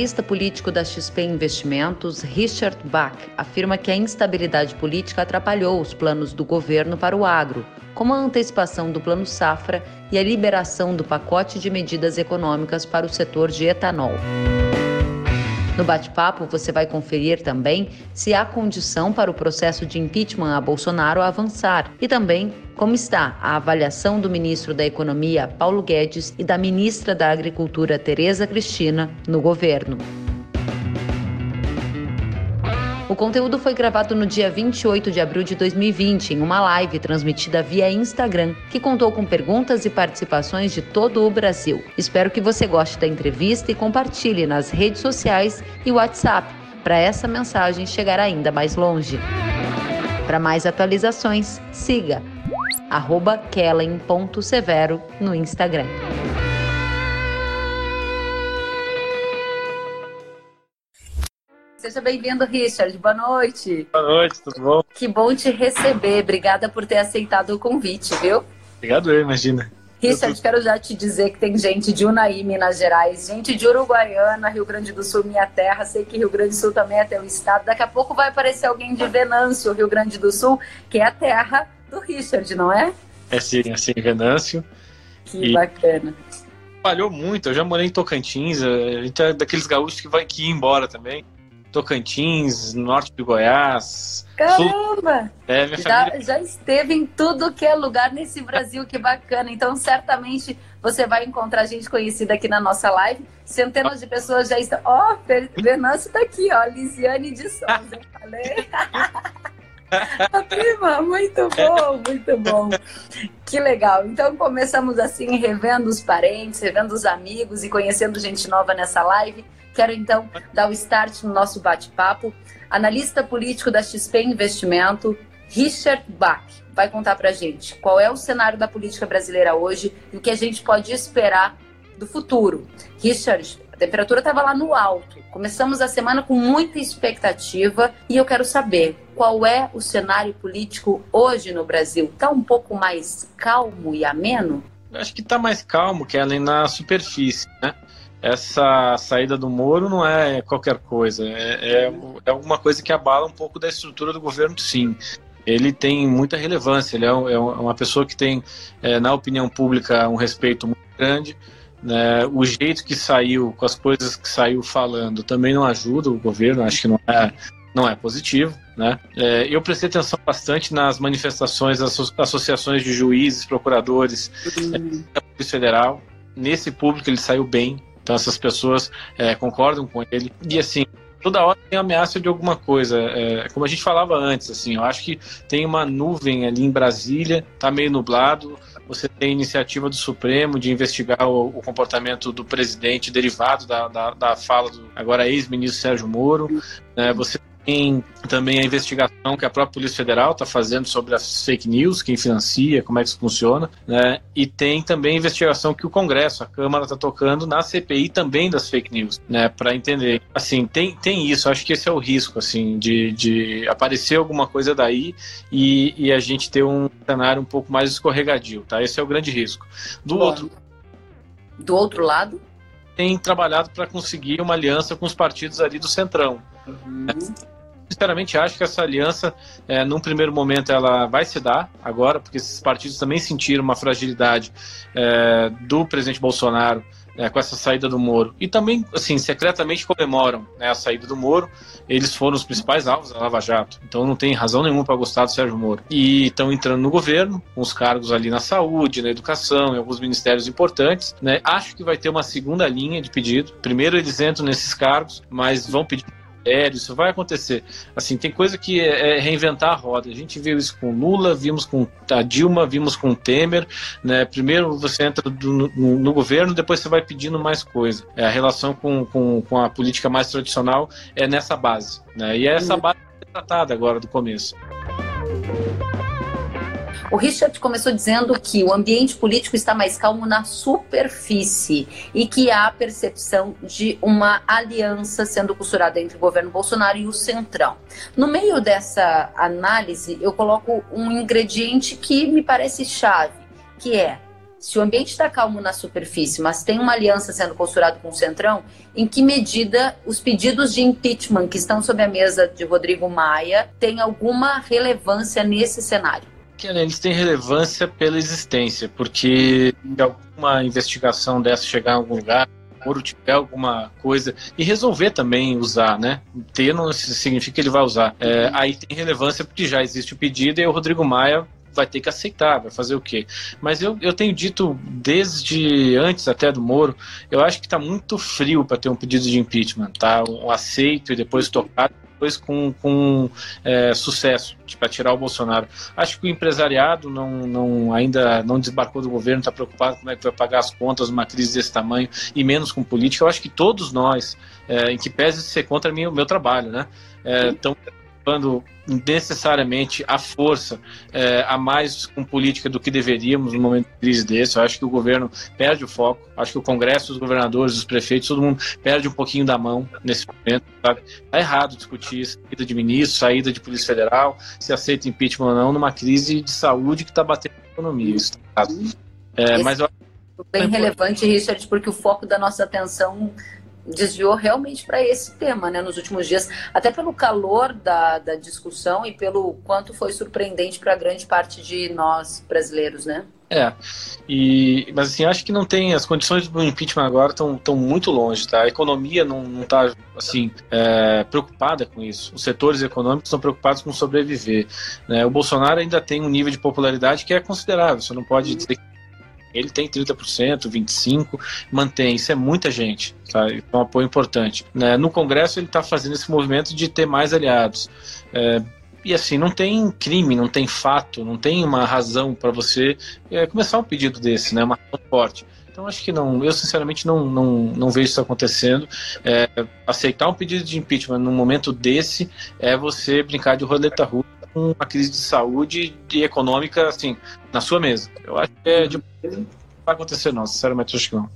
analista político da XP Investimentos, Richard Bach, afirma que a instabilidade política atrapalhou os planos do governo para o agro, como a antecipação do Plano Safra e a liberação do pacote de medidas econômicas para o setor de etanol. No bate-papo, você vai conferir também se há condição para o processo de impeachment a Bolsonaro avançar e também como está a avaliação do ministro da Economia, Paulo Guedes, e da ministra da Agricultura, Tereza Cristina, no governo. O conteúdo foi gravado no dia 28 de abril de 2020, em uma live transmitida via Instagram, que contou com perguntas e participações de todo o Brasil. Espero que você goste da entrevista e compartilhe nas redes sociais e WhatsApp, para essa mensagem chegar ainda mais longe. Para mais atualizações, siga kellen.severo no Instagram. Seja bem-vindo, Richard. Boa noite. Boa noite, tudo bom? Que bom te receber. Obrigada por ter aceitado o convite, viu? Obrigado, eu, imagina. Richard, eu quero já te dizer que tem gente de Unai, Minas Gerais, gente de Uruguaiana, Rio Grande do Sul, minha terra. Sei que Rio Grande do Sul também é teu estado. Daqui a pouco vai aparecer alguém de Venâncio, Rio Grande do Sul, que é a terra do Richard, não é? É sim, é sim, Venâncio. Que e... bacana. Trabalhou muito, eu já morei em Tocantins, a gente é daqueles gaúchos que vai que ir embora também. Tocantins, norte de Goiás. Caramba! Sul... É, já, já esteve em tudo que é lugar nesse Brasil, que bacana. Então, certamente você vai encontrar gente conhecida aqui na nossa live. Centenas de pessoas já estão. Ó, oh, Venâncio está aqui, ó. Lisiane de Souza. Falei. A prima, muito bom, muito bom. Que legal. Então começamos assim, revendo os parentes, revendo os amigos e conhecendo gente nova nessa live. Quero então dar o start no nosso bate-papo. Analista político da XP Investimento, Richard Bach, vai contar para gente qual é o cenário da política brasileira hoje e o que a gente pode esperar do futuro. Richard, temperatura estava lá no alto. Começamos a semana com muita expectativa e eu quero saber qual é o cenário político hoje no Brasil. Está um pouco mais calmo e ameno? Acho que está mais calmo, é além na superfície, né? essa saída do Moro não é qualquer coisa, é, é, é alguma coisa que abala um pouco da estrutura do governo, sim. Ele tem muita relevância, ele é, é uma pessoa que tem, é, na opinião pública, um respeito muito grande. Né? O jeito que saiu, com as coisas que saiu falando, também não ajuda o governo, acho que não é, não é positivo. Né? É, eu prestei atenção bastante nas manifestações das associações de juízes, procuradores uhum. da Polícia Federal. Nesse público ele saiu bem, então essas pessoas é, concordam com ele. E assim, toda hora tem ameaça de alguma coisa. É, como a gente falava antes, assim, eu acho que tem uma nuvem ali em Brasília, tá meio nublado. Você tem iniciativa do Supremo de investigar o, o comportamento do presidente derivado da, da, da fala do agora ex-ministro Sérgio Moro. Né? Você tem também a investigação que a própria Polícia Federal está fazendo sobre as fake news, quem financia, como é que isso funciona, né? E tem também a investigação que o Congresso, a Câmara está tocando na CPI também das fake news, né? Para entender. Assim, tem, tem isso, acho que esse é o risco, assim, de, de aparecer alguma coisa daí e, e a gente ter um cenário um pouco mais escorregadio, tá? Esse é o grande risco. Do Bom, outro... Do outro lado? Tem trabalhado para conseguir uma aliança com os partidos ali do Centrão. Uhum sinceramente acho que essa aliança, é, num primeiro momento, ela vai se dar agora, porque esses partidos também sentiram uma fragilidade é, do presidente Bolsonaro é, com essa saída do Moro. E também, assim, secretamente comemoram né, a saída do Moro. Eles foram os principais alvos da Lava Jato. Então não tem razão nenhuma para gostar do Sérgio Moro. E estão entrando no governo, com os cargos ali na saúde, na educação, em alguns ministérios importantes. Né? Acho que vai ter uma segunda linha de pedido. Primeiro eles entram nesses cargos, mas vão pedir sério, isso vai acontecer. Assim, tem coisa que é, é, reinventar a roda. A gente viu isso com Lula, vimos com a Dilma, vimos com Temer, né? Primeiro você entra do, no, no, governo, depois você vai pedindo mais coisa. É, a relação com, com, com, a política mais tradicional é nessa base, né? E é essa base tratada agora do começo. O Richard começou dizendo que o ambiente político está mais calmo na superfície e que há percepção de uma aliança sendo costurada entre o governo Bolsonaro e o Centrão. No meio dessa análise, eu coloco um ingrediente que me parece chave, que é se o ambiente está calmo na superfície, mas tem uma aliança sendo costurada com o Centrão, em que medida os pedidos de impeachment que estão sob a mesa de Rodrigo Maia têm alguma relevância nesse cenário? Eles têm relevância pela existência, porque se alguma investigação dessa chegar em algum lugar, Moro tiver alguma coisa e resolver também usar, né? Ter não significa que ele vai usar. É, aí tem relevância porque já existe o pedido e o Rodrigo Maia vai ter que aceitar, vai fazer o quê? Mas eu, eu tenho dito desde antes até do Moro, eu acho que está muito frio para ter um pedido de impeachment, tá? Um aceito e depois tocado com, com é, sucesso para tirar o Bolsonaro. Acho que o empresariado não, não, ainda não desbarcou do governo, está preocupado como é que vai pagar as contas numa crise desse tamanho e menos com política. Eu acho que todos nós, é, em que pese ser contra mim, o meu trabalho, né? Estão é, necessariamente a força é, a mais com política do que deveríamos no momento de crise desse. Eu acho que o governo perde o foco. Acho que o Congresso, os governadores, os prefeitos, todo mundo perde um pouquinho da mão nesse momento. Sabe? Tá errado discutir saída de ministro, saída de Polícia Federal, se aceita impeachment ou não, numa crise de saúde que está batendo na economia. Isso tá é, mas eu... bem relevante, Richard, porque o foco da nossa atenção desviou realmente para esse tema, né, nos últimos dias, até pelo calor da, da discussão e pelo quanto foi surpreendente para grande parte de nós brasileiros, né? É, e, mas assim, acho que não tem, as condições do impeachment agora estão muito longe, tá? A economia não está, assim, é, preocupada com isso. Os setores econômicos estão preocupados com sobreviver. Né? O Bolsonaro ainda tem um nível de popularidade que é considerável, você não pode dizer que ele tem 30%, 25%, mantém. Isso é muita gente, tá? É um apoio importante. Né? No Congresso, ele está fazendo esse movimento de ter mais aliados. É, e assim, não tem crime, não tem fato, não tem uma razão para você é, começar um pedido desse, né? Uma forte. Então acho que não, eu sinceramente não, não, não vejo isso acontecendo. É, aceitar um pedido de impeachment num momento desse é você brincar de roleta russa com uma crise de saúde e econômica, assim, na sua mesa. Eu acho que é de... não vai acontecer, não. Sinceramente, acho que não.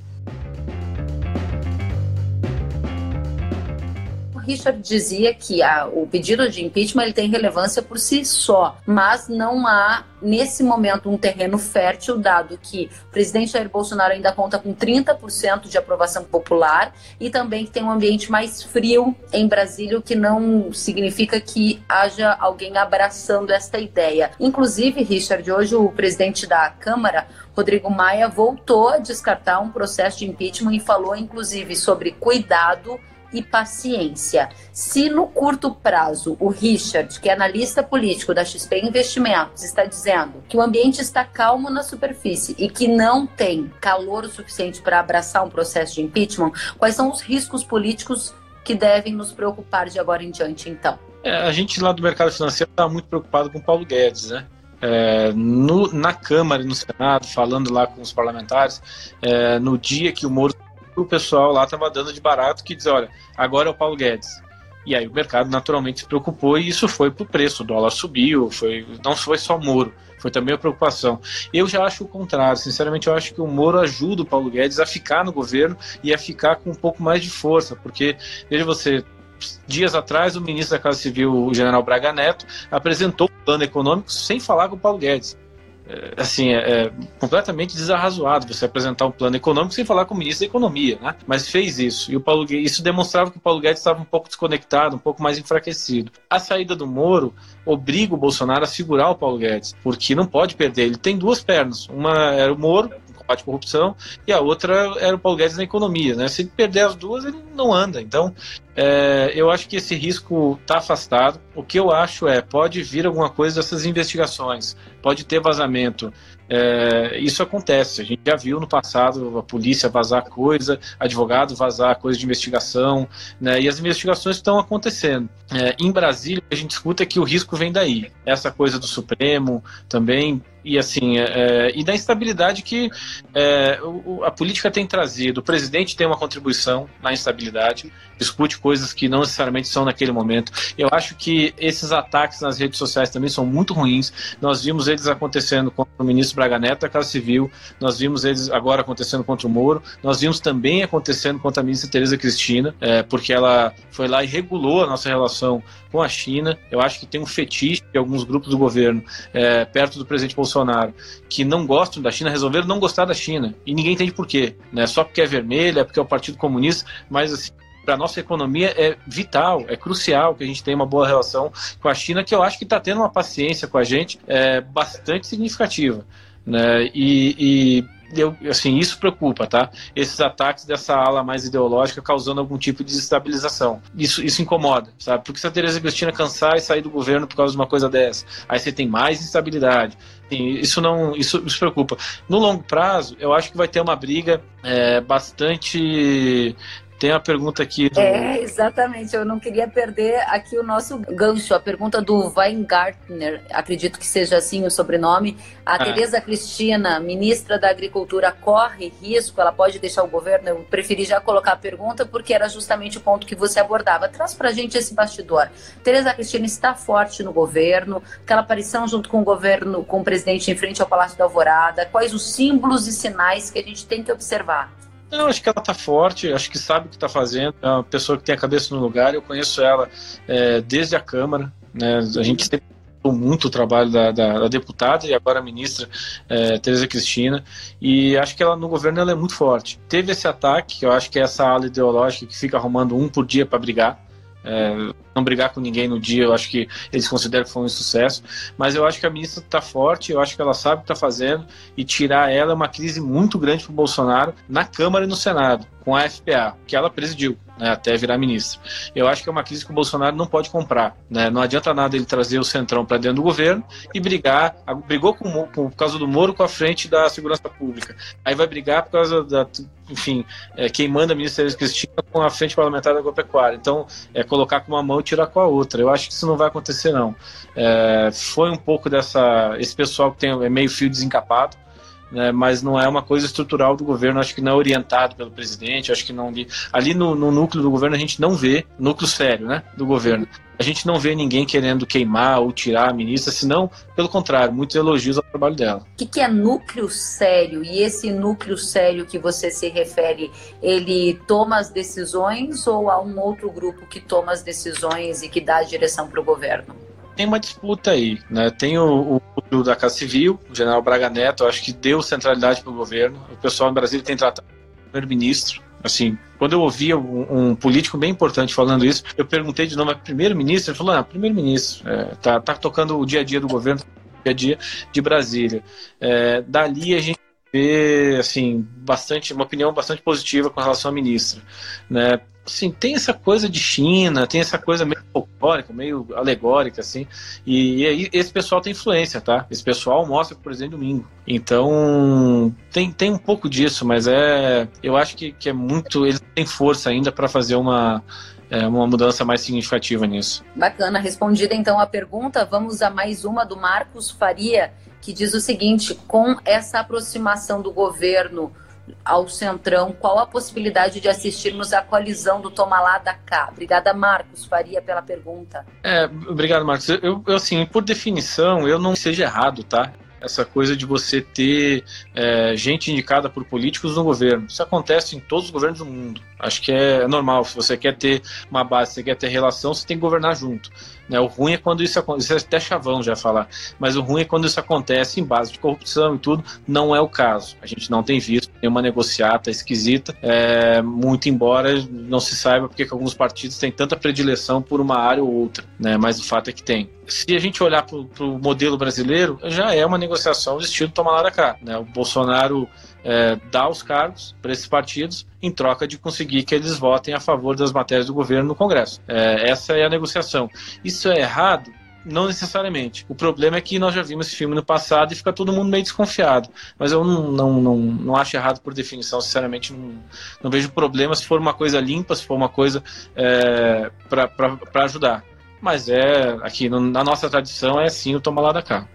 Richard dizia que a, o pedido de impeachment ele tem relevância por si só, mas não há nesse momento um terreno fértil, dado que o presidente Jair Bolsonaro ainda conta com 30% de aprovação popular e também que tem um ambiente mais frio em Brasília, o que não significa que haja alguém abraçando esta ideia. Inclusive, Richard, hoje o presidente da Câmara, Rodrigo Maia, voltou a descartar um processo de impeachment e falou, inclusive, sobre cuidado e paciência. Se no curto prazo o Richard, que é analista político da XP Investimentos, está dizendo que o ambiente está calmo na superfície e que não tem calor o suficiente para abraçar um processo de impeachment, quais são os riscos políticos que devem nos preocupar de agora em diante, então? É, a gente lá do mercado financeiro está muito preocupado com o Paulo Guedes, né? É, no, na Câmara e no Senado, falando lá com os parlamentares, é, no dia que o Moro o pessoal lá estava dando de barato que diz, olha, agora é o Paulo Guedes. E aí o mercado naturalmente se preocupou e isso foi para o preço, o dólar subiu, foi, não foi só Moro, foi também a preocupação. Eu já acho o contrário, sinceramente eu acho que o Moro ajuda o Paulo Guedes a ficar no governo e a ficar com um pouco mais de força, porque, veja você, dias atrás o ministro da Casa Civil, o general Braga Neto, apresentou o plano econômico sem falar com o Paulo Guedes. É, assim, é, é, completamente desarrazoado você apresentar um plano econômico sem falar com o ministro da Economia, né? Mas fez isso. E o Paulo Guedes, isso demonstrava que o Paulo Guedes estava um pouco desconectado, um pouco mais enfraquecido. A saída do Moro obriga o Bolsonaro a segurar o Paulo Guedes, porque não pode perder. Ele tem duas pernas. Uma era o Moro, combate à corrupção, e a outra era o Paulo Guedes na economia. Né? Se ele perder as duas, ele não anda. Então, é, eu acho que esse risco está afastado. O que eu acho é, pode vir alguma coisa dessas investigações, pode ter vazamento. É, isso acontece. A gente já viu no passado a polícia vazar coisa, advogado vazar coisa de investigação, né? E as investigações estão acontecendo. É, em Brasília, a gente escuta que o risco vem daí. Essa coisa do Supremo também e assim é, é, e da instabilidade que é, o, a política tem trazido. O presidente tem uma contribuição na instabilidade, discute coisas que não necessariamente são naquele momento. Eu acho que esses ataques nas redes sociais também são muito ruins. Nós vimos eles acontecendo contra o ministro Braga Neto da Casa Civil, nós vimos eles agora acontecendo contra o Moro, nós vimos também acontecendo contra a ministra Tereza Cristina, é, porque ela foi lá e regulou a nossa relação com a China. Eu acho que tem um fetiche de alguns grupos do governo é, perto do presidente Bolsonaro Bolsonaro que não gostam da China resolveram não gostar da China. E ninguém entende por quê. Né? Só porque é vermelha, é porque é o Partido Comunista, mas assim, para a nossa economia é vital, é crucial que a gente tenha uma boa relação com a China, que eu acho que está tendo uma paciência com a gente é, bastante significativa. Né? E, e eu, assim, isso preocupa, tá? Esses ataques dessa ala mais ideológica causando algum tipo de desestabilização. Isso, isso incomoda, sabe? Porque se a Tereza Cristina cansar e sair do governo por causa de uma coisa dessa, aí você tem mais instabilidade. Isso não, isso, isso preocupa. No longo prazo, eu acho que vai ter uma briga é, bastante tem a pergunta aqui. Do... É, exatamente. Eu não queria perder aqui o nosso gancho. A pergunta do Weingartner, acredito que seja assim o sobrenome. A ah. Tereza Cristina, ministra da Agricultura, corre risco? Ela pode deixar o governo? Eu preferi já colocar a pergunta porque era justamente o ponto que você abordava. Traz pra gente esse bastidor. Tereza Cristina está forte no governo, aquela aparição junto com o governo, com o presidente em frente ao Palácio da Alvorada. Quais os símbolos e sinais que a gente tem que observar? Não, acho que ela tá forte, acho que sabe o que está fazendo. É uma pessoa que tem a cabeça no lugar. Eu conheço ela é, desde a Câmara. Né? A gente sempre muito o trabalho da, da, da, deputada e agora a ministra é, Tereza Cristina e acho que ela no governo ela é muito forte. Teve esse ataque, que eu acho que é essa ala ideológica que fica arrumando um por dia para brigar. É, não brigar com ninguém no dia, eu acho que eles consideram que foi um sucesso. Mas eu acho que a ministra está forte, eu acho que ela sabe o que está fazendo e tirar ela é uma crise muito grande para o Bolsonaro na Câmara e no Senado, com a FPA, que ela presidiu né, até virar ministro. Eu acho que é uma crise que o Bolsonaro não pode comprar. Né? Não adianta nada ele trazer o Centrão para dentro do governo e brigar. Brigou com, com, por causa do Moro com a frente da segurança pública. Aí vai brigar por causa da. Enfim, é, quem manda a ministra Cristina com a frente parlamentar da agropecuária. Então, é colocar com uma mão e tirar com a outra. Eu acho que isso não vai acontecer, não. É, foi um pouco dessa. Esse pessoal que tem, é meio fio desencapado né, mas não é uma coisa estrutural do governo, acho que não é orientado pelo presidente, acho que não ali no, no, núcleo do governo a gente não vê, núcleo sério, né, do governo, a gente não vê ninguém querendo queimar ou tirar a ministra, senão, pelo contrário, muitos elogios ao trabalho dela. O que, que é núcleo sério? E esse núcleo sério que você se refere, ele toma as decisões ou há um outro grupo que toma as decisões e que dá a direção para o governo? Tem uma disputa aí, né? Tem o, o da Casa Civil, o general Braga Neto, acho que deu centralidade para o governo. O pessoal em Brasília tem tratado o primeiro-ministro. Assim, quando eu ouvia um, um, político bem importante falando isso, eu perguntei de novo, é primeiro-ministro? Ele falou, ah, primeiro-ministro, é, tá, tá tocando o dia a dia do governo, dia a dia de Brasília. É, dali a gente assim, bastante, uma opinião bastante positiva com relação à ministra, né? assim, tem essa coisa de China, tem essa coisa meio folclórica, meio alegórica, assim, e, e, esse pessoal tem influência, tá? Esse pessoal mostra, por exemplo, domingo. Então, tem, tem um pouco disso, mas é. Eu acho que, que é muito. Eles têm força ainda para fazer uma. É, uma mudança mais significativa nisso. Bacana, respondida então a pergunta, vamos a mais uma do Marcos Faria, que diz o seguinte: com essa aproximação do governo ao Centrão, qual a possibilidade de assistirmos a colisão do Toma lá da cá? Obrigada, Marcos Faria, pela pergunta. É, obrigado, Marcos. Eu, eu, assim, por definição, eu não seja errado, tá? Essa coisa de você ter é, gente indicada por políticos no governo. Isso acontece em todos os governos do mundo. Acho que é normal. Se você quer ter uma base, você quer ter relação, você tem que governar junto. Né? O ruim é quando isso acontece. Isso é até chavão já falar. Mas o ruim é quando isso acontece em base de corrupção e tudo. Não é o caso. A gente não tem visto nenhuma negociata esquisita. É, muito embora não se saiba porque alguns partidos têm tanta predileção por uma área ou outra. Né? Mas o fato é que tem se a gente olhar para o modelo brasileiro, já é uma negociação do estilo tomar lá da cá. Né? O Bolsonaro é, dá os cargos para esses partidos em troca de conseguir que eles votem a favor das matérias do governo no Congresso. É, essa é a negociação. Isso é errado? Não necessariamente. O problema é que nós já vimos esse filme no passado e fica todo mundo meio desconfiado. Mas eu não, não, não, não acho errado por definição, sinceramente. Não, não vejo problema se for uma coisa limpa, se for uma coisa é, para ajudar. Mas é, aqui no, na nossa tradição, é sim o toma lá da cá.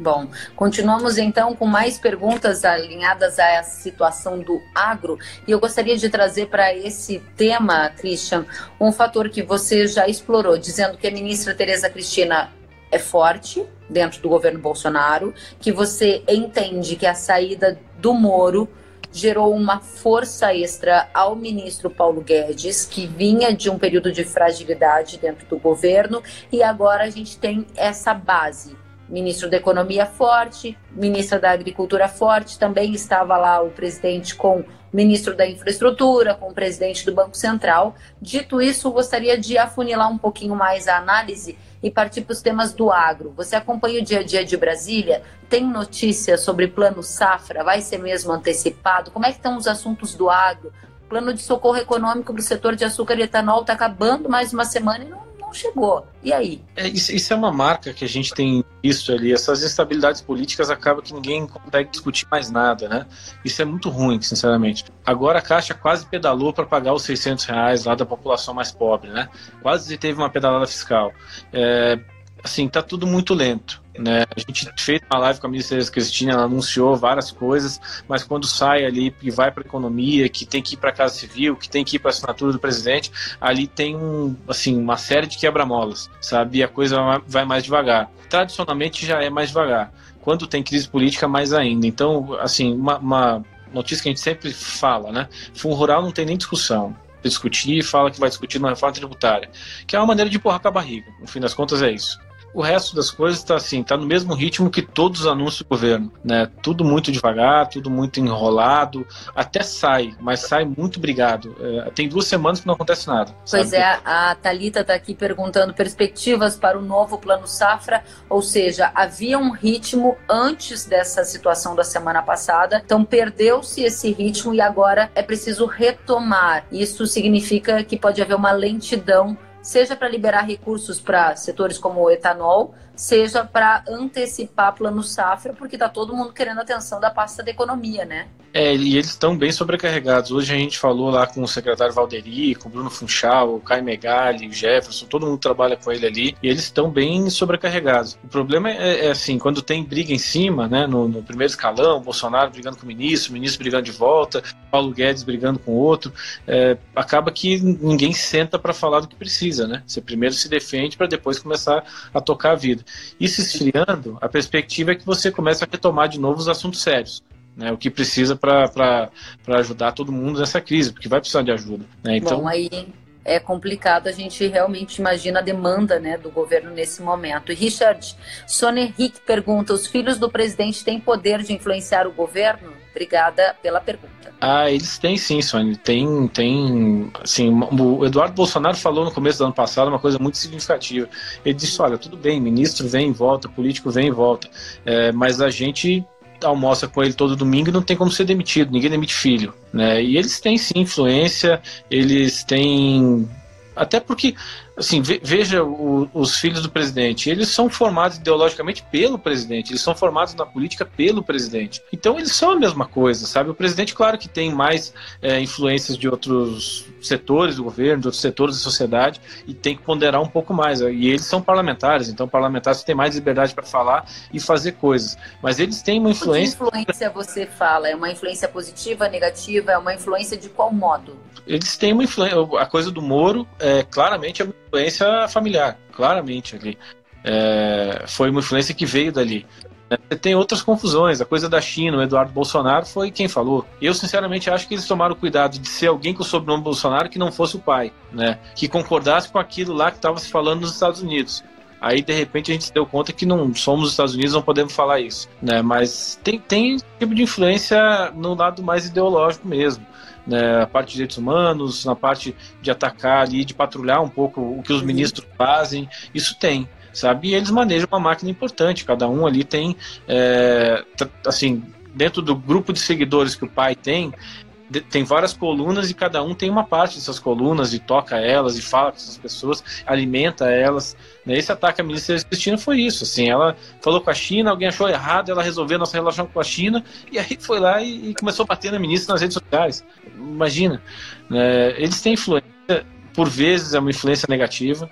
Bom, continuamos então com mais perguntas alinhadas a essa situação do agro. E eu gostaria de trazer para esse tema, Christian, um fator que você já explorou, dizendo que a ministra Tereza Cristina é forte dentro do governo Bolsonaro, que você entende que a saída do Moro gerou uma força extra ao ministro Paulo Guedes, que vinha de um período de fragilidade dentro do governo, e agora a gente tem essa base ministro da Economia forte, ministra da Agricultura forte, também estava lá o presidente com o ministro da Infraestrutura, com o presidente do Banco Central. Dito isso, gostaria de afunilar um pouquinho mais a análise e partir para os temas do agro. Você acompanha o dia a dia de Brasília? Tem notícias sobre plano safra? Vai ser mesmo antecipado? Como é que estão os assuntos do agro? Plano de socorro econômico para o setor de açúcar e etanol está acabando mais uma semana e não não chegou. E aí? É, isso, isso, é uma marca que a gente tem visto ali. Essas instabilidades políticas acabam que ninguém consegue discutir mais nada, né? Isso é muito ruim, sinceramente. Agora a Caixa quase pedalou para pagar os 600 reais lá da população mais pobre, né? Quase teve uma pedalada fiscal. É, assim, tá tudo muito lento. Né? A gente fez uma live com a ministra Cristina, ela anunciou várias coisas, mas quando sai ali e vai para a economia, que tem que ir para a Casa Civil, que tem que ir para a assinatura do presidente, ali tem um, assim, uma série de quebra-molas, sabe? E a coisa vai mais devagar. Tradicionalmente já é mais devagar. Quando tem crise política, mais ainda. Então, assim, uma, uma notícia que a gente sempre fala, né? Fundo rural não tem nem discussão discutir, fala que vai discutir uma reforma tributária, que é uma maneira de empurrar com a barriga. No fim das contas é isso. O resto das coisas está assim, tá no mesmo ritmo que todos os anúncios do governo, né? Tudo muito devagar, tudo muito enrolado, até sai, mas sai muito brigado. É, tem duas semanas que não acontece nada. Pois sabe? é, a Talita está aqui perguntando perspectivas para o novo plano safra, ou seja, havia um ritmo antes dessa situação da semana passada, então perdeu-se esse ritmo e agora é preciso retomar. Isso significa que pode haver uma lentidão seja para liberar recursos para setores como o etanol, seja para antecipar plano safra, porque está todo mundo querendo atenção da pasta da economia, né? É, e eles estão bem sobrecarregados. Hoje a gente falou lá com o secretário Valderi, com o Bruno Funchal, o Caio Megali, o Jefferson, todo mundo trabalha com ele ali, e eles estão bem sobrecarregados. O problema é, é, assim, quando tem briga em cima, né, no, no primeiro escalão, Bolsonaro brigando com o ministro, o ministro brigando de volta, Paulo Guedes brigando com o outro, é, acaba que ninguém senta para falar do que precisa, né? Você primeiro se defende para depois começar a tocar a vida. Isso esfriando, a perspectiva é que você comece a retomar de novo os assuntos sérios. Né, o que precisa para ajudar todo mundo nessa crise, porque vai precisar de ajuda. Né? Então, Bom, aí é complicado, a gente realmente imagina a demanda né, do governo nesse momento. Richard, Sônia Henrique pergunta: os filhos do presidente têm poder de influenciar o governo? Obrigada pela pergunta. Ah, eles têm sim, Sônia. Tem, tem. Assim, o Eduardo Bolsonaro falou no começo do ano passado uma coisa muito significativa. Ele disse: olha, tudo bem, ministro vem e volta, político vem e volta, é, mas a gente almoça com ele todo domingo e não tem como ser demitido, ninguém demite filho. Né? E eles têm sim influência, eles têm. Até porque assim, veja o, os filhos do presidente, eles são formados ideologicamente pelo presidente, eles são formados na política pelo presidente. Então eles são a mesma coisa, sabe? O presidente, claro que tem mais é, influências de outros setores do governo, de outros setores da sociedade, e tem que ponderar um pouco mais. E eles são parlamentares, então parlamentares têm mais liberdade para falar e fazer coisas. Mas eles têm uma influência. Que influência você fala? É uma influência positiva, negativa? É uma influência de qual modo? Eles têm uma influência. A coisa do Moro, é, claramente, é influência familiar, claramente ali. É, foi uma influência que veio dali. É, tem outras confusões. A coisa da China, o Eduardo Bolsonaro foi quem falou. Eu, sinceramente, acho que eles tomaram cuidado de ser alguém com o sobrenome Bolsonaro que não fosse o pai, né? Que concordasse com aquilo lá que estava se falando nos Estados Unidos. Aí, de repente, a gente se deu conta que não somos os Estados Unidos, não podemos falar isso, né? Mas tem, tem tipo de influência no lado mais ideológico mesmo né, a parte de direitos humanos, na parte de atacar ali, de patrulhar um pouco o que os ministros fazem, isso tem, sabe? E eles manejam uma máquina importante, cada um ali tem, é, assim, dentro do grupo de seguidores que o pai tem, tem várias colunas e cada um tem uma parte dessas colunas e toca elas e fala com essas pessoas, alimenta elas. Né? Esse ataque à ministra Cristina foi isso. Assim, ela falou com a China, alguém achou errado, ela resolveu nossa relação com a China e aí foi lá e, começou a bater na ministra nas redes sociais. Imagina. Né? Eles têm influência, por vezes é uma influência negativa.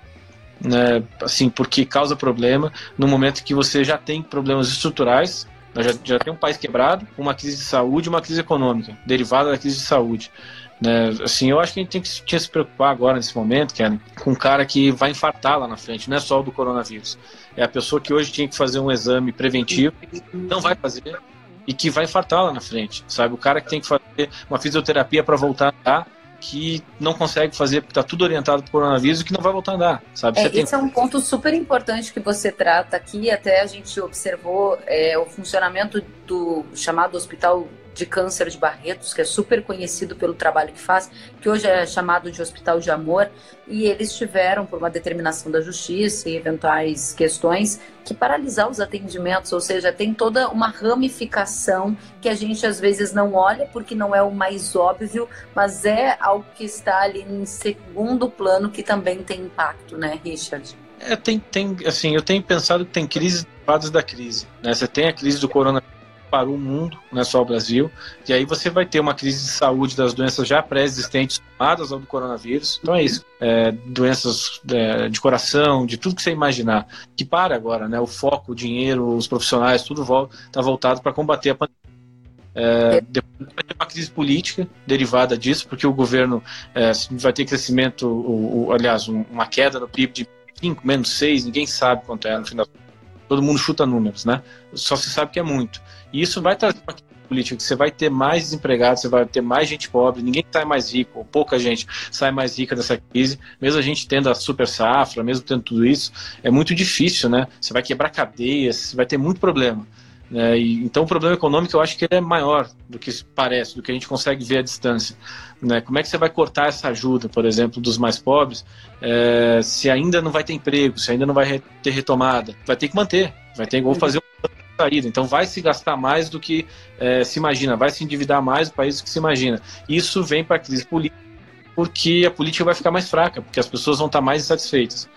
Né, assim, porque causa problema no momento que você já tem problemas estruturais, nós já, já tem um país quebrado, uma crise de saúde uma crise econômica, derivada da crise de saúde. Né? Assim, eu acho que a gente tem que se preocupar agora, nesse momento, Karen, com um cara que vai infartar lá na frente, não é só o do coronavírus. É a pessoa que hoje tinha que fazer um exame preventivo, não vai fazer, e que vai infartar lá na frente, sabe? O cara que tem que fazer uma fisioterapia para voltar a andar, que não consegue fazer porque está tudo orientado para o coronavírus e que não vai voltar a andar, sabe? É, esse tem... é um ponto super importante que você trata aqui. Até a gente observou é, o funcionamento do chamado Hospital de Câncer de Barretos, que é super conhecido pelo trabalho que faz, que hoje é chamado de Hospital de Amor, e eles tiveram, por uma determinação da justiça e eventuais questões, que paralisar os atendimentos, ou seja, tem toda uma ramificação que a gente às vezes não olha porque não é o mais óbvio, mas é algo que está ali em segundo plano que também tem impacto, né, Richard? É, tem, tem, assim, eu tenho pensado que tem crises da crise, né? Você tem a crise do coronavírus para o mundo, não é só o Brasil. E aí você vai ter uma crise de saúde das doenças já pré-existentes somadas ao do coronavírus. Então é isso. É, doenças é, de coração, de tudo que você imaginar. Que para agora, né? O foco, o dinheiro, os profissionais, tudo está voltado para combater a pandemia. É, depois vai ter uma crise política derivada disso, porque o governo é, vai ter crescimento, aliás, uma queda no PIB de 5, menos 6, ninguém sabe quanto é no final. Todo mundo chuta números, né? Só se sabe que é muito. E isso vai trazer uma política, você vai ter mais desempregados, você vai ter mais gente pobre, ninguém sai mais rico, ou pouca gente sai mais rica dessa crise, mesmo a gente tendo a super safra, mesmo tendo tudo isso, é muito difícil, né? Você vai quebrar cadeias, você vai ter muito problema. E, então o problema econômico eu acho que é maior do que parece, do que a gente consegue ver à distância. Né? Como é que você vai cortar essa ajuda, por exemplo, dos mais pobres, é, se ainda não vai ter emprego, se ainda não vai ter retomada? Vai ter que manter, vai ter que fazer um saída. Então vai se gastar mais do que é, se imagina, vai se endividar mais do país do que se imagina. Isso vem para a crise política, porque a política vai ficar mais fraca, porque as pessoas vão estar mais insatisfeitas.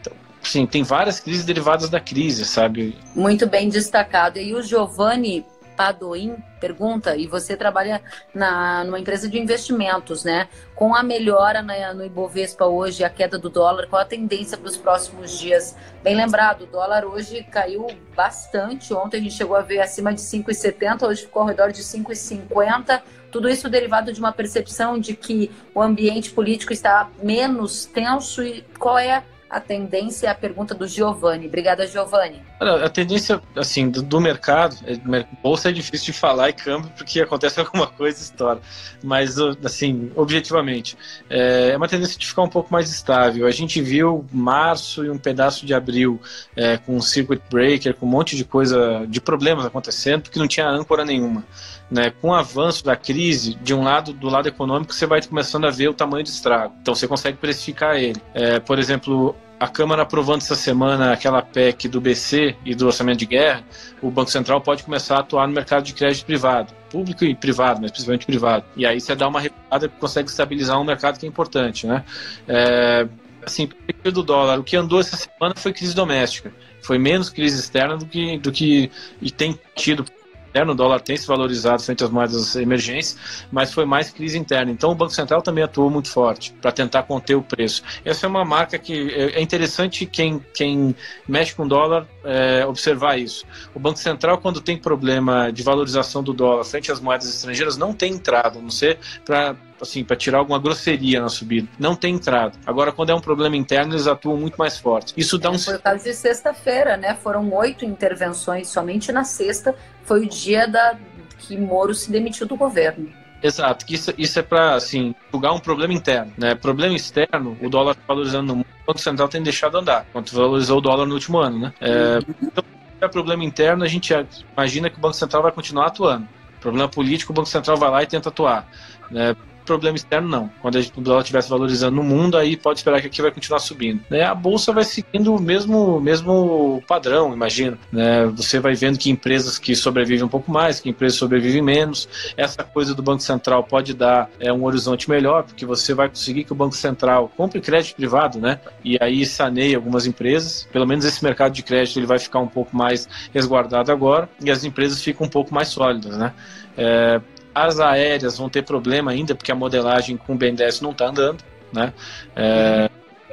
Então, sim, tem várias crises derivadas da crise, sabe? Muito bem destacado. E o Giovanni Padoim pergunta, e você trabalha na, numa empresa de investimentos, né? Com a melhora na, no Ibovespa hoje, a queda do dólar, qual a tendência para os próximos dias? Bem lembrado, o dólar hoje caiu bastante. Ontem a gente chegou a ver acima de 5,70, hoje ficou ao redor de 5,50. Tudo isso derivado de uma percepção de que o ambiente político está menos tenso e qual é a tendência é a pergunta do Giovanni. Obrigada, Giovanni. A tendência, assim, do, do mercado, é, bolsa é difícil de falar e câmbio porque acontece alguma coisa estoura. Mas, assim, objetivamente, é, é uma tendência de ficar um pouco mais estável. A gente viu março e um pedaço de abril é, com circuit breaker, com um monte de coisa, de problemas acontecendo, porque não tinha âncora nenhuma. Né, com o avanço da crise, de um lado, do lado econômico, você vai começando a ver o tamanho do estrago. Então você consegue precificar ele. É, por exemplo, a Câmara aprovando essa semana aquela PEC do BC e do orçamento de guerra, o Banco Central pode começar a atuar no mercado de crédito privado, público e privado, mas principalmente privado. E aí você dá uma recuada que consegue estabilizar um mercado que é importante, né? É, assim, do dólar, o que andou essa semana foi crise doméstica. Foi menos crise externa do que, do que e tem tido interno, o dólar tem se valorizado frente às moedas emergentes, mas foi mais crise interna. Então o Banco Central também atuou muito forte para tentar conter o preço. Essa é uma marca que é, é interessante quem, quem mexe com dólar é, observar isso. O Banco Central, quando tem problema de valorização do dólar frente às moedas estrangeiras, não tem entrado, a não ser para assim, para tirar alguma grosseria na subida. Não tem entrado. Agora, quando é um problema interno, eles atuam muito mais forte. Isso dá um. Foi o caso de sexta-feira, né? Foram oito intervenções somente na sexta. Foi o dia da que Moro se demitiu do governo. Exato, que isso, isso é para assim, julgar um problema interno. Né? Problema externo, o dólar tá valorizando no mundo, o Banco Central tem deixado andar, quanto valorizou o dólar no último ano. Né? É, então, é problema interno, a gente imagina que o Banco Central vai continuar atuando. Problema político, o Banco Central vai lá e tenta atuar. Né? Problema externo, não. Quando a gente, o dólar estiver valorizando no mundo, aí pode esperar que aqui vai continuar subindo. Né? A bolsa vai seguindo o mesmo, mesmo padrão, imagino. Né? Você vai vendo que empresas que sobrevivem um pouco mais, que empresas sobrevivem menos. Essa coisa do Banco Central pode dar é, um horizonte melhor, porque você vai conseguir que o Banco Central compre crédito privado, né? E aí saneie algumas empresas. Pelo menos esse mercado de crédito ele vai ficar um pouco mais resguardado agora e as empresas ficam um pouco mais sólidas, né? É, as aéreas vão ter problema ainda, porque a modelagem com o BNDES não está andando, né? É,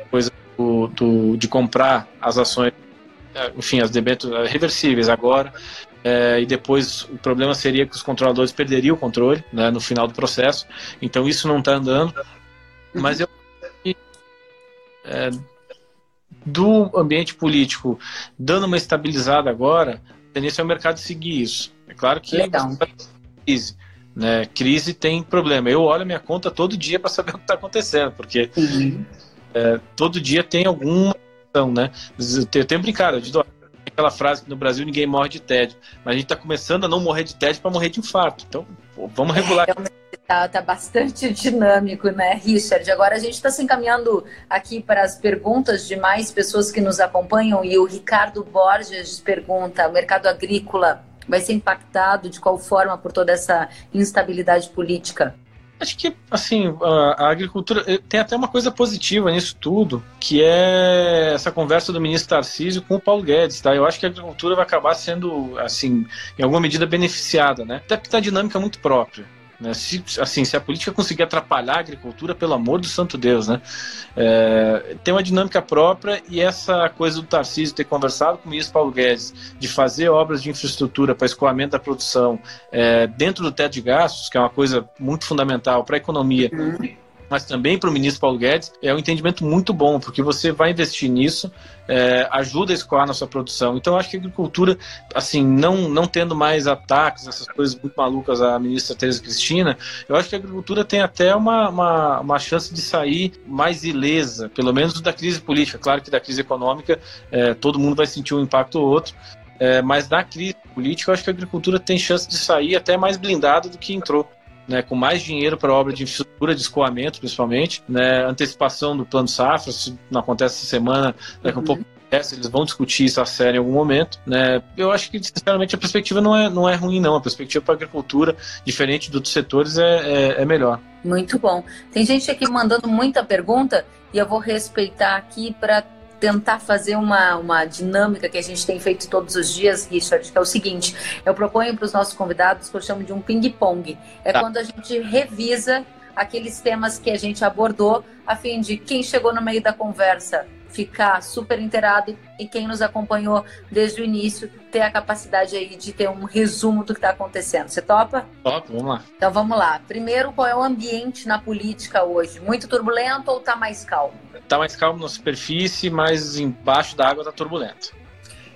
coisa do, do, de comprar as ações, é, enfim, as debêntures reversíveis agora, é, e depois o problema seria que os controladores perderiam o controle né, no final do processo. Então isso não está andando. Mas eu é, do ambiente político dando uma estabilizada agora, a tendência é o mercado seguir isso. É claro que Legal. crise Né? Crise tem problema. Eu olho a minha conta todo dia para saber o que está acontecendo, porque uhum. é, todo dia tem alguma ação, né? Eu tenho brincado, eu digo, aquela frase que no Brasil ninguém morre de tédio, mas a gente está começando a não morrer de tédio para morrer de infarto. Então, pô, vamos regular. Tá, tá, bastante dinâmico, né, Richard? Agora a gente está se encaminhando aqui para as perguntas de mais pessoas que nos acompanham e o Ricardo Borges pergunta: o mercado agrícola vai ser impactado de qual forma por toda essa instabilidade política? Acho que, assim, a, agricultura eh, tem até uma coisa positiva nisso tudo, que é essa conversa do ministro Tarcísio com o Paulo Guedes, tá? Eu acho que a agricultura vai acabar sendo, assim, em alguma medida beneficiada, né? Até porque tem a dinâmica muito própria. Né? Se, assim, se a política conseguir atrapalhar a agricultura, pelo amor do santo Deus, né? É, tem uma dinâmica própria e essa coisa do Tarcísio ter conversado com o ministro Paulo Guedes de fazer obras de infraestrutura para escoamento da produção é, dentro do teto de gastos, que é uma coisa muito fundamental para a economia. Uhum mas também para o ministro Paulo Guedes, é um entendimento muito bom, porque você vai investir nisso, é, ajuda a escoar na sua produção. Então, acho que a agricultura, assim, não, não tendo mais ataques, essas coisas muito malucas à ministra Teresa Cristina, eu acho que a agricultura tem até uma, uma, uma chance de sair mais ilesa, pelo menos da crise política. Claro que da crise econômica, é, todo mundo vai sentir um impacto ou outro, é, mas da crise política, eu acho que a agricultura tem chance de sair até mais blindada do que entrou né, com mais dinheiro para obra de infraestrutura de escoamento, principalmente, né, antecipação do plano safra, se não acontece essa semana, daqui a um pouco eles vão discutir isso a sério em algum momento, né? Eu acho que, sinceramente, a perspectiva não é, não é ruim, não. A perspectiva para a agricultura, diferente outros setores, é, é, é melhor. Muito bom. Tem gente aqui mandando muita pergunta e eu vou respeitar aqui para tentar fazer uma, uma dinâmica que a gente tem feito todos os dias, Richard, que é o seguinte: eu proponho para os nossos convidados que eu chamo de um ping-pong. É tá. quando a gente revisa aqueles temas que a gente abordou, a fim de quem chegou no meio da conversa ficar super inteirado e quem nos acompanhou desde o início ter a capacidade aí de ter um resumo do que está acontecendo. Você topa? Top, vamos lá. Então vamos lá. Primeiro, qual é o ambiente na política hoje? Muito turbulento ou está mais calmo? Está mais calmo na superfície, mas embaixo da água está turbulento.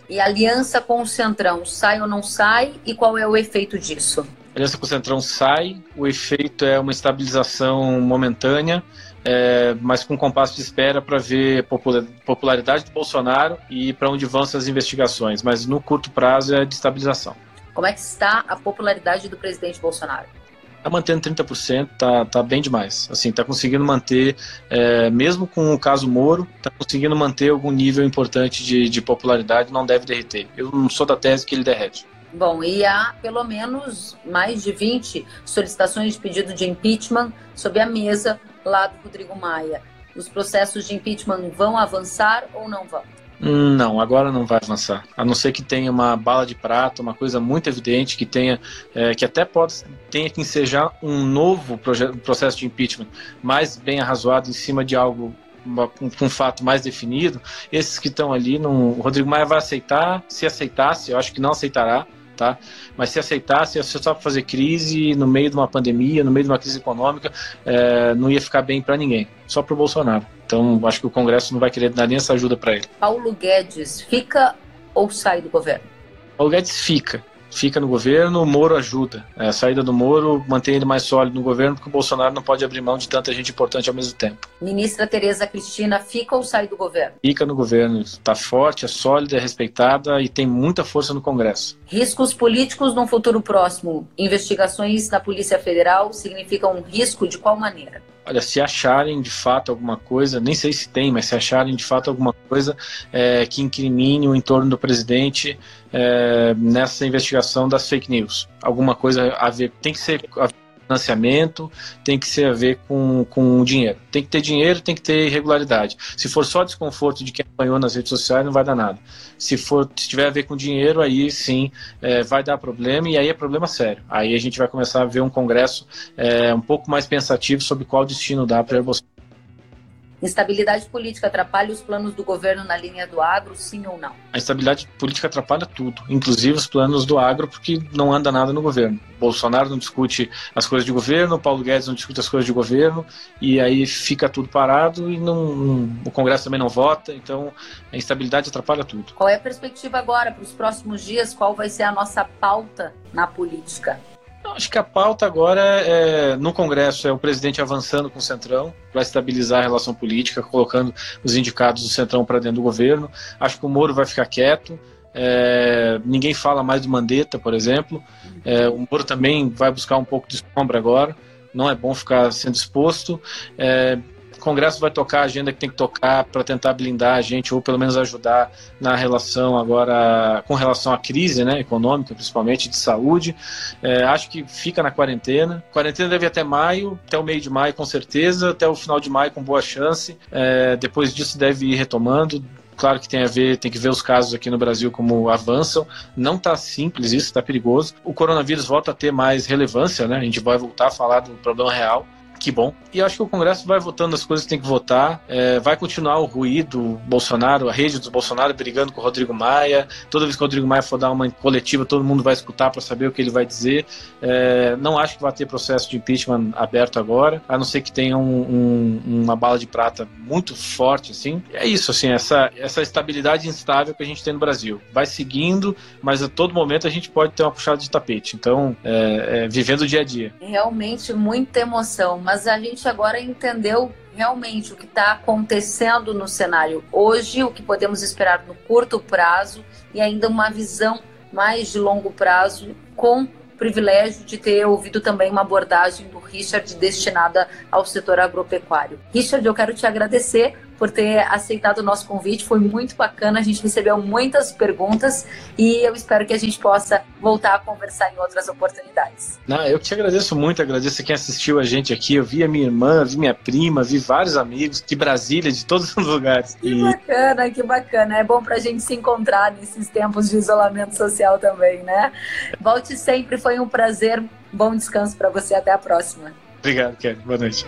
E a aliança com o Centrão, sai ou não sai? E qual é o efeito disso? Aliança com o Centrão sai, o efeito é uma estabilização momentânea é, mas com compasso de espera para ver a popularidade do Bolsonaro e para onde vão essas investigações. Mas no curto prazo é de estabilização. Como é que está a popularidade do presidente Bolsonaro? Está mantendo 30%, tá, tá bem demais. Assim, tá conseguindo manter, é, mesmo com o caso Moro, tá conseguindo manter algum nível importante de, de popularidade, não deve derreter. Eu não sou da tese que ele derrete. Bom, e há pelo menos mais de 20 solicitações de pedido de impeachment sob a mesa lá do Rodrigo Maia. Os processos de impeachment vão avançar ou não vão? Não, agora não vai avançar. A não ser que tenha uma bala de prata, uma coisa muito evidente, que tenha, é, que até pode tenha que ensejar um novo processo de impeachment mais bem arrazoado em cima de algo com um fato mais definido. Esses que estão ali, não, o Rodrigo Maia vai aceitar. Se aceitasse, eu acho que não aceitará tá? Mas se aceitasse, ia ser só para fazer crise no meio de uma pandemia, no meio de uma crise econômica, é, não ia ficar bem para ninguém, só para o Bolsonaro. Então, acho que o Congresso não vai querer dar nem essa ajuda para ele. Paulo Guedes fica ou sai do governo? Paulo Guedes fica fica no governo, o Moro ajuda. É, a saída do Moro mantém ele mais sólido no governo, porque o Bolsonaro não pode abrir mão de tanta gente importante ao mesmo tempo. Ministra Tereza Cristina fica ou sai do governo? Fica no governo, está forte, é sólida, é respeitada e tem muita força no Congresso. Riscos políticos no futuro próximo. Investigações na Polícia Federal significam um risco de qual maneira? Olha, se acharem de fato alguma coisa, nem sei se tem, mas se acharem de fato alguma coisa é, que incrimine o entorno do presidente é, nessa investigação das fake news, alguma coisa a ver, tem que ser financiamento, tem que ser a ver com, com dinheiro. Tem que ter dinheiro, tem que ter irregularidade. Se for só desconforto de quem apanhou nas redes sociais, não vai dar nada. Se for se tiver a ver com dinheiro, aí sim é, vai dar problema e aí é problema sério. Aí a gente vai começar a ver um Congresso é, um pouco mais pensativo sobre qual destino dá para Bolsonaro. Instabilidade política atrapalha os planos do governo na linha do agro, sim ou não? A instabilidade política atrapalha tudo, inclusive os planos do agro, porque não anda nada no governo. Bolsonaro não discute as coisas de governo, Paulo Guedes não discute as coisas de governo, e aí fica tudo parado e não, não, o Congresso também não vota, então a instabilidade atrapalha tudo. Qual é a perspectiva agora para os próximos dias? Qual vai ser a nossa pauta na política? Acho que a pauta agora é, no Congresso é o presidente avançando com o Centrão para estabilizar a relação política, colocando os indicados do Centrão para dentro do governo. Acho que o Moro vai ficar quieto. É, ninguém fala mais do Mandetta, por exemplo. É, o Moro também vai buscar um pouco de sombra agora. Não é bom ficar sendo exposto. O Congresso vai tocar a agenda que tem que tocar para tentar blindar a gente, ou pelo menos ajudar na relação agora, com relação à crise né, econômica, principalmente de saúde. É, acho que fica na quarentena. Quarentena deve até maio, até o meio de maio com certeza, até o final de maio com boa chance. É, depois disso deve ir retomando claro que tem a ver, tem que ver os casos aqui no Brasil como avançam. Não está simples isso, está perigoso. O coronavírus volta a ter mais relevância, né? A gente vai voltar a falar do problema real que bom. E acho que o Congresso vai votando as coisas que tem que votar. É, vai continuar o ruído Bolsonaro, a rede dos Bolsonaro brigando com o Rodrigo Maia. Toda vez que o Rodrigo Maia for dar uma coletiva, todo mundo vai escutar para saber o que ele vai dizer. É, não acho que vai ter processo de impeachment aberto agora, a não ser que tenha um, um, uma bala de prata muito forte, assim. É isso, assim, essa, essa estabilidade instável que a gente tem no Brasil. Vai seguindo, mas a todo momento a gente pode ter uma puxada de tapete. Então, é, é vivendo o dia a dia. Realmente muita emoção, mas a gente agora entendeu realmente o que está acontecendo no cenário hoje, o que podemos esperar no curto prazo e ainda uma visão mais de longo prazo com privilégio de ter ouvido também uma abordagem do Richard destinada ao setor agropecuário. Richard, eu quero te agradecer por ter aceitado o nosso convite. Foi muito bacana, a gente recebeu muitas perguntas e eu espero que a gente possa voltar a conversar em outras oportunidades. Não, eu te agradeço muito, agradeço quem assistiu a gente aqui. Eu vi a minha irmã, vi minha prima, vi vários amigos de Brasília, de todos os lugares. Que e... bacana, que bacana. É bom para a gente se encontrar nesses tempos de isolamento social também, né? Volte sempre, foi um prazer. Bom descanso para você, até a próxima. Obrigado, Kelly. Boa noite.